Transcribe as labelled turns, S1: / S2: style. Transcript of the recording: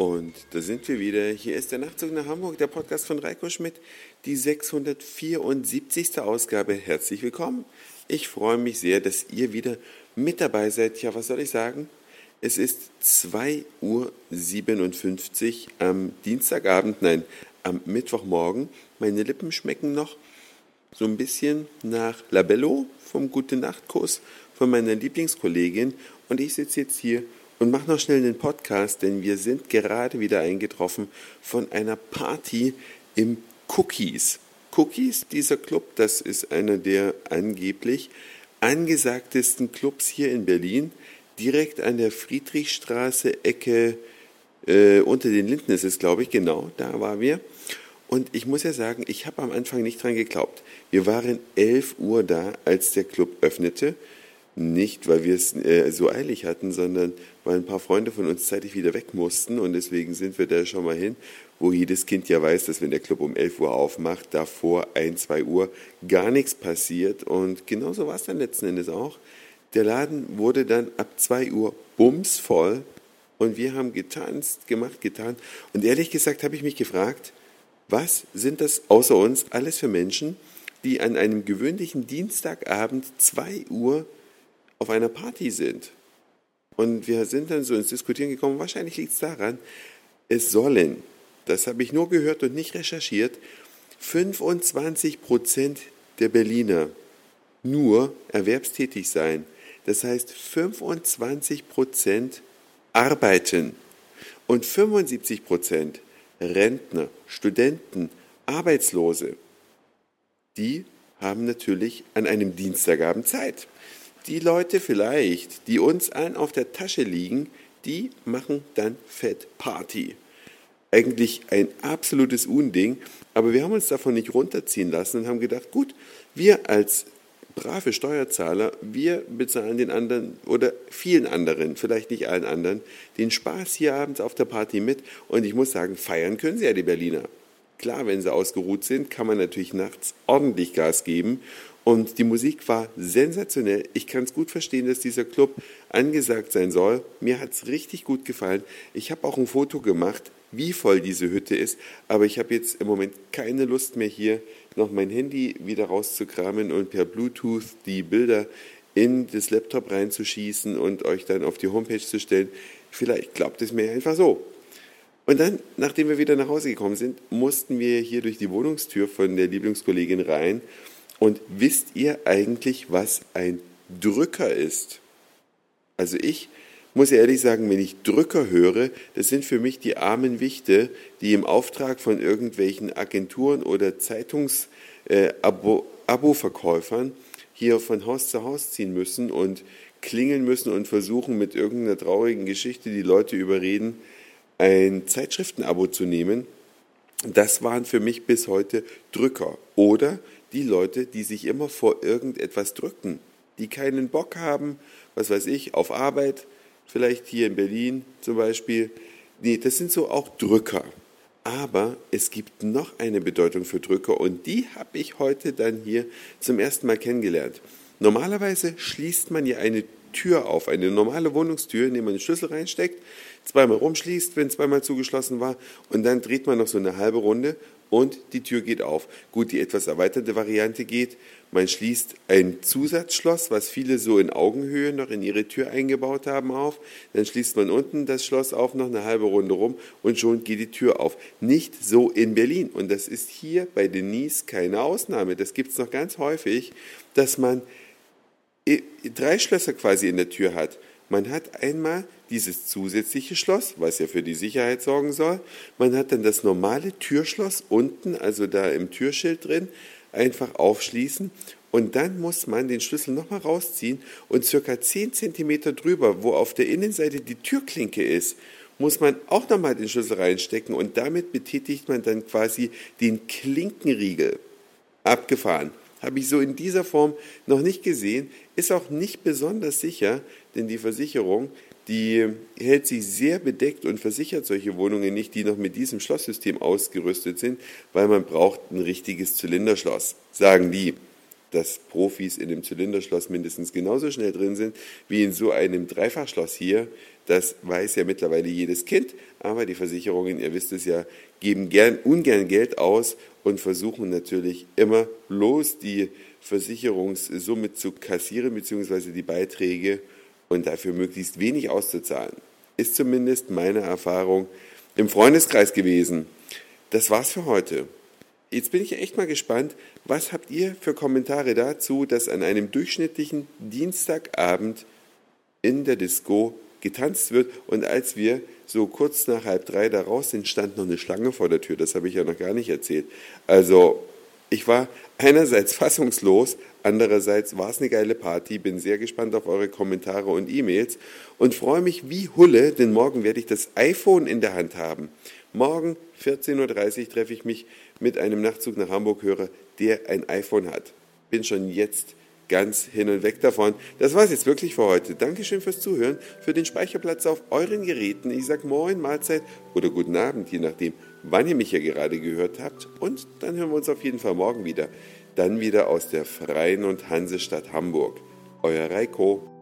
S1: Und da sind wir wieder. Hier ist der Nachtzug nach Hamburg, der Podcast von Reiko Schmidt, die 674. Ausgabe. Herzlich willkommen. Ich freue mich sehr, dass ihr wieder mit dabei seid. Ja, was soll ich sagen? Es ist 2.57 Uhr am Dienstagabend, nein, am Mittwochmorgen. Meine Lippen schmecken noch so ein bisschen nach Labello vom Gute Nacht-Kurs von meiner Lieblingskollegin. Und ich sitze jetzt hier und mach noch schnell den Podcast, denn wir sind gerade wieder eingetroffen von einer Party im Cookies. Cookies, dieser Club, das ist einer der angeblich angesagtesten Clubs hier in Berlin, direkt an der Friedrichstraße, Ecke äh, unter den Linden ist es, glaube ich, genau, da waren wir. Und ich muss ja sagen, ich habe am Anfang nicht dran geglaubt. Wir waren 11 Uhr da, als der Club öffnete. Nicht, weil wir es äh, so eilig hatten, sondern weil ein paar Freunde von uns zeitig wieder weg mussten. Und deswegen sind wir da schon mal hin, wo jedes Kind ja weiß, dass wenn der Club um 11 Uhr aufmacht, davor 1, 2 Uhr gar nichts passiert. Und genauso war es dann letzten Endes auch. Der Laden wurde dann ab 2 Uhr bumsvoll. Und wir haben getanzt, gemacht, getan. Und ehrlich gesagt habe ich mich gefragt, was sind das außer uns alles für Menschen, die an einem gewöhnlichen Dienstagabend 2 Uhr auf einer Party sind. Und wir sind dann so ins Diskutieren gekommen, wahrscheinlich liegt es daran, es sollen, das habe ich nur gehört und nicht recherchiert, 25 Prozent der Berliner nur erwerbstätig sein. Das heißt, 25 Prozent arbeiten und 75 Prozent Rentner, Studenten, Arbeitslose. Die haben natürlich an einem Dienstagabend Zeit. Die Leute vielleicht, die uns allen auf der Tasche liegen, die machen dann Fett Party. Eigentlich ein absolutes Unding, aber wir haben uns davon nicht runterziehen lassen und haben gedacht, gut, wir als brave Steuerzahler, wir bezahlen den anderen oder vielen anderen, vielleicht nicht allen anderen, den Spaß hier abends auf der Party mit. Und ich muss sagen, feiern können sie ja die Berliner. Klar, wenn sie ausgeruht sind, kann man natürlich nachts ordentlich Gas geben und die Musik war sensationell. Ich kann es gut verstehen, dass dieser Club angesagt sein soll. Mir hat es richtig gut gefallen. Ich habe auch ein Foto gemacht, wie voll diese Hütte ist. Aber ich habe jetzt im Moment keine Lust mehr hier noch mein Handy wieder rauszukramen und per Bluetooth die Bilder in das Laptop reinzuschießen und euch dann auf die Homepage zu stellen. Vielleicht klappt es mir einfach so. Und dann, nachdem wir wieder nach Hause gekommen sind, mussten wir hier durch die Wohnungstür von der Lieblingskollegin rein und wisst ihr eigentlich, was ein Drücker ist? Also ich muss ehrlich sagen, wenn ich Drücker höre, das sind für mich die armen Wichte, die im Auftrag von irgendwelchen Agenturen oder Zeitungs-Abo-Verkäufern äh, hier von Haus zu Haus ziehen müssen und klingeln müssen und versuchen mit irgendeiner traurigen Geschichte die Leute überreden, ein Zeitschriftenabo zu nehmen. Das waren für mich bis heute Drücker. Oder die Leute, die sich immer vor irgendetwas drücken, die keinen Bock haben, was weiß ich, auf Arbeit, vielleicht hier in Berlin zum Beispiel. Nee, das sind so auch Drücker. Aber es gibt noch eine Bedeutung für Drücker und die habe ich heute dann hier zum ersten Mal kennengelernt. Normalerweise schließt man ja eine Tür auf, eine normale Wohnungstür, indem man den Schlüssel reinsteckt, zweimal rumschließt, wenn zweimal zugeschlossen war und dann dreht man noch so eine halbe Runde und die Tür geht auf. Gut, die etwas erweiterte Variante geht, man schließt ein Zusatzschloss, was viele so in Augenhöhe noch in ihre Tür eingebaut haben, auf. Dann schließt man unten das Schloss auf, noch eine halbe Runde rum und schon geht die Tür auf. Nicht so in Berlin. Und das ist hier bei Denise keine Ausnahme. Das gibt es noch ganz häufig, dass man drei Schlösser quasi in der Tür hat. Man hat einmal dieses zusätzliche Schloss, was ja für die Sicherheit sorgen soll. Man hat dann das normale Türschloss unten, also da im Türschild drin, einfach aufschließen. Und dann muss man den Schlüssel nochmal rausziehen und circa 10 cm drüber, wo auf der Innenseite die Türklinke ist, muss man auch nochmal den Schlüssel reinstecken und damit betätigt man dann quasi den Klinkenriegel. Abgefahren. Habe ich so in dieser Form noch nicht gesehen, ist auch nicht besonders sicher, denn die Versicherung, die hält sich sehr bedeckt und versichert solche Wohnungen nicht, die noch mit diesem Schlosssystem ausgerüstet sind, weil man braucht ein richtiges Zylinderschloss, sagen die dass Profis in dem Zylinderschloss mindestens genauso schnell drin sind wie in so einem Dreifachschloss hier. Das weiß ja mittlerweile jedes Kind, aber die Versicherungen, ihr wisst es ja, geben gern, ungern Geld aus und versuchen natürlich immer bloß die Versicherungssumme zu kassieren, beziehungsweise die Beiträge und dafür möglichst wenig auszuzahlen. Ist zumindest meine Erfahrung im Freundeskreis gewesen. Das war's für heute. Jetzt bin ich echt mal gespannt, was habt ihr für Kommentare dazu, dass an einem durchschnittlichen Dienstagabend in der Disco getanzt wird. Und als wir so kurz nach halb drei da raus sind, stand noch eine Schlange vor der Tür. Das habe ich ja noch gar nicht erzählt. Also ich war einerseits fassungslos, andererseits war es eine geile Party. Bin sehr gespannt auf eure Kommentare und E-Mails und freue mich wie Hulle, denn morgen werde ich das iPhone in der Hand haben. Morgen 14.30 Uhr treffe ich mich mit einem Nachtzug nach Hamburg-Hörer, der ein iPhone hat. Bin schon jetzt ganz hin und weg davon. Das war es jetzt wirklich für heute. Dankeschön fürs Zuhören, für den Speicherplatz auf euren Geräten. Ich sage Moin, Mahlzeit oder guten Abend, je nachdem, wann ihr mich ja gerade gehört habt. Und dann hören wir uns auf jeden Fall morgen wieder. Dann wieder aus der Freien und Hansestadt Hamburg. Euer Reiko.